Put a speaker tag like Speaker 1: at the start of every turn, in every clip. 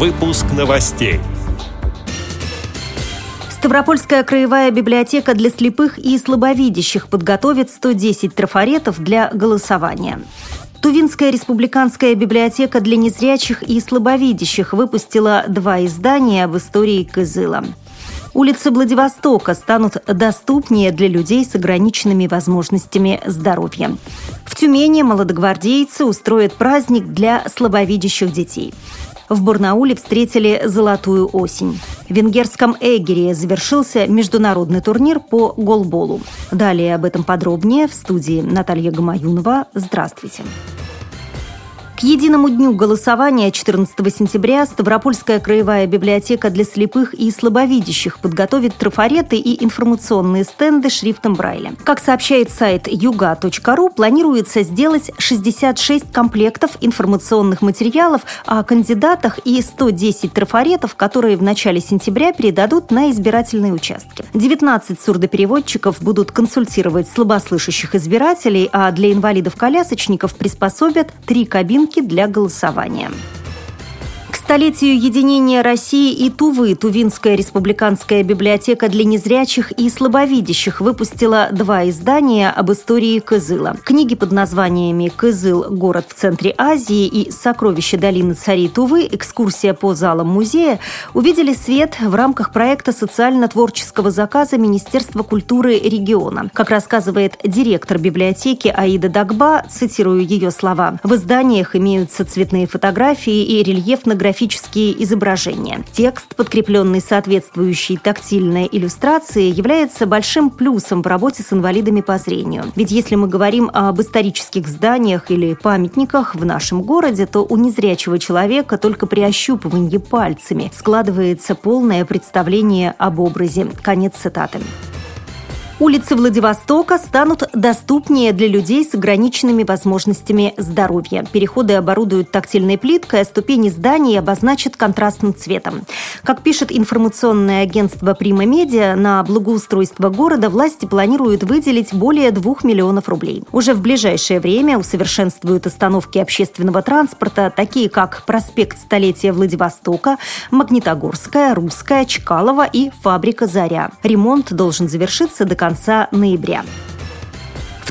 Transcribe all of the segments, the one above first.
Speaker 1: Выпуск новостей.
Speaker 2: Ставропольская краевая библиотека для слепых и слабовидящих подготовит 110 трафаретов для голосования. Тувинская республиканская библиотека для незрячих и слабовидящих выпустила два издания об истории Кызыла. Улицы Владивостока станут доступнее для людей с ограниченными возможностями здоровья. В Тюмени молодогвардейцы устроят праздник для слабовидящих детей. В Барнауле встретили «Золотую осень». В венгерском Эгере завершился международный турнир по голболу. Далее об этом подробнее в студии Наталья Гамаюнова. Здравствуйте. К единому дню голосования 14 сентября Ставропольская краевая библиотека для слепых и слабовидящих подготовит трафареты и информационные стенды шрифтом Брайля. Как сообщает сайт yuga.ru, планируется сделать 66 комплектов информационных материалов о кандидатах и 110 трафаретов, которые в начале сентября передадут на избирательные участки. 19 сурдопереводчиков будут консультировать слабослышащих избирателей, а для инвалидов-колясочников приспособят три кабинки кабинки для голосования столетию единения России и Тувы Тувинская республиканская библиотека для незрячих и слабовидящих выпустила два издания об истории Кызыла. Книги под названиями «Кызыл. Город в центре Азии» и «Сокровища долины царей Тувы. Экскурсия по залам музея» увидели свет в рамках проекта социально-творческого заказа Министерства культуры региона. Как рассказывает директор библиотеки Аида Дагба, цитирую ее слова, «В изданиях имеются цветные фотографии и рельефно-графические графические изображения. Текст, подкрепленный соответствующей тактильной иллюстрацией, является большим плюсом в работе с инвалидами по зрению. Ведь если мы говорим об исторических зданиях или памятниках в нашем городе, то у незрячего человека только при ощупывании пальцами складывается полное представление об образе. Конец цитаты. Улицы Владивостока станут доступнее для людей с ограниченными возможностями здоровья. Переходы оборудуют тактильной плиткой, а ступени зданий обозначат контрастным цветом. Как пишет информационное агентство «Прима Медиа», на благоустройство города власти планируют выделить более 2 миллионов рублей. Уже в ближайшее время усовершенствуют остановки общественного транспорта, такие как проспект Столетия Владивостока, Магнитогорская, Русская, Чкалова и фабрика «Заря». Ремонт должен завершиться до конца конца ноября.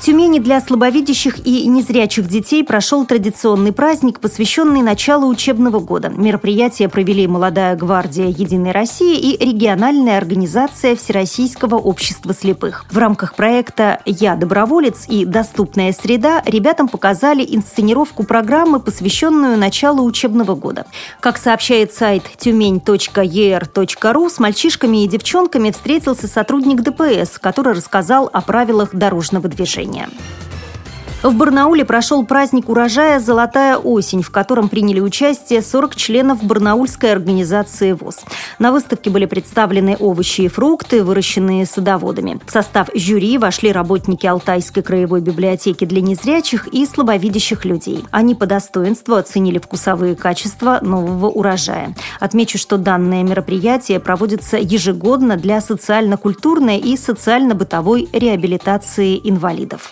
Speaker 2: Тюмени для слабовидящих и незрячих детей прошел традиционный праздник, посвященный началу учебного года. Мероприятие провели «Молодая гвардия Единой России» и региональная организация Всероссийского общества слепых. В рамках проекта «Я доброволец» и «Доступная среда» ребятам показали инсценировку программы, посвященную началу учебного года. Как сообщает сайт тюмень.ер.ру, с мальчишками и девчонками встретился сотрудник ДПС, который рассказал о правилах дорожного движения движения. В Барнауле прошел праздник урожая «Золотая осень», в котором приняли участие 40 членов барнаульской организации ВОЗ. На выставке были представлены овощи и фрукты, выращенные садоводами. В состав жюри вошли работники Алтайской краевой библиотеки для незрячих и слабовидящих людей. Они по достоинству оценили вкусовые качества нового урожая. Отмечу, что данное мероприятие проводится ежегодно для социально-культурной и социально-бытовой реабилитации инвалидов.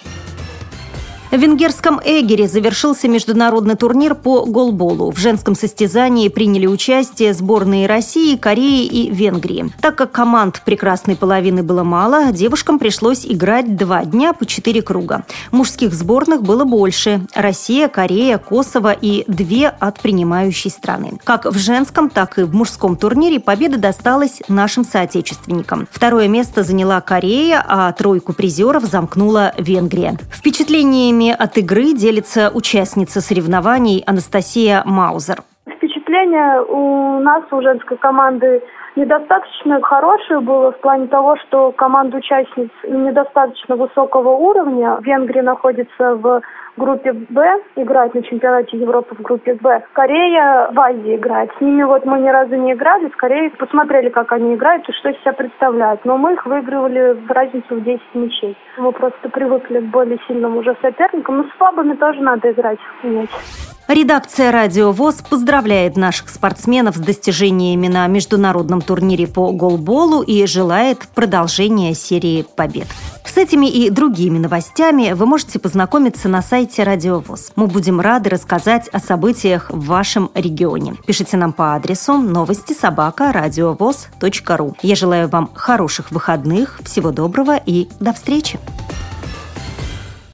Speaker 2: В венгерском Эгере завершился международный турнир по голболу. В женском состязании приняли участие сборные России, Кореи и Венгрии. Так как команд прекрасной половины было мало, девушкам пришлось играть два дня по четыре круга. Мужских сборных было больше – Россия, Корея, Косово и две от принимающей страны. Как в женском, так и в мужском турнире победа досталась нашим соотечественникам. Второе место заняла Корея, а тройку призеров замкнула Венгрия. Впечатлениями Впечатлениями от игры делится участница соревнований Анастасия Маузер.
Speaker 3: Впечатление у нас, у женской команды, недостаточно хорошее было в плане того, что команда участниц недостаточно высокого уровня. Венгрия находится в группе Б, играет на чемпионате Европы в группе Б. Корея в Азии играет. С ними вот мы ни разу не играли, скорее посмотрели, как они играют и что из себя представляют. Но мы их выигрывали в разницу в 10 мячей. Мы просто привыкли к более сильным уже соперникам. Но с слабыми тоже надо играть, уметь.
Speaker 2: Редакция «Радио ВОЗ» поздравляет наших спортсменов с достижениями на международном турнире по голболу и желает продолжения серии побед. С этими и другими новостями вы можете познакомиться на сайте «Радио ВОЗ». Мы будем рады рассказать о событиях в вашем регионе. Пишите нам по адресу новости собака ру. Я желаю вам хороших выходных, всего доброго и до встречи!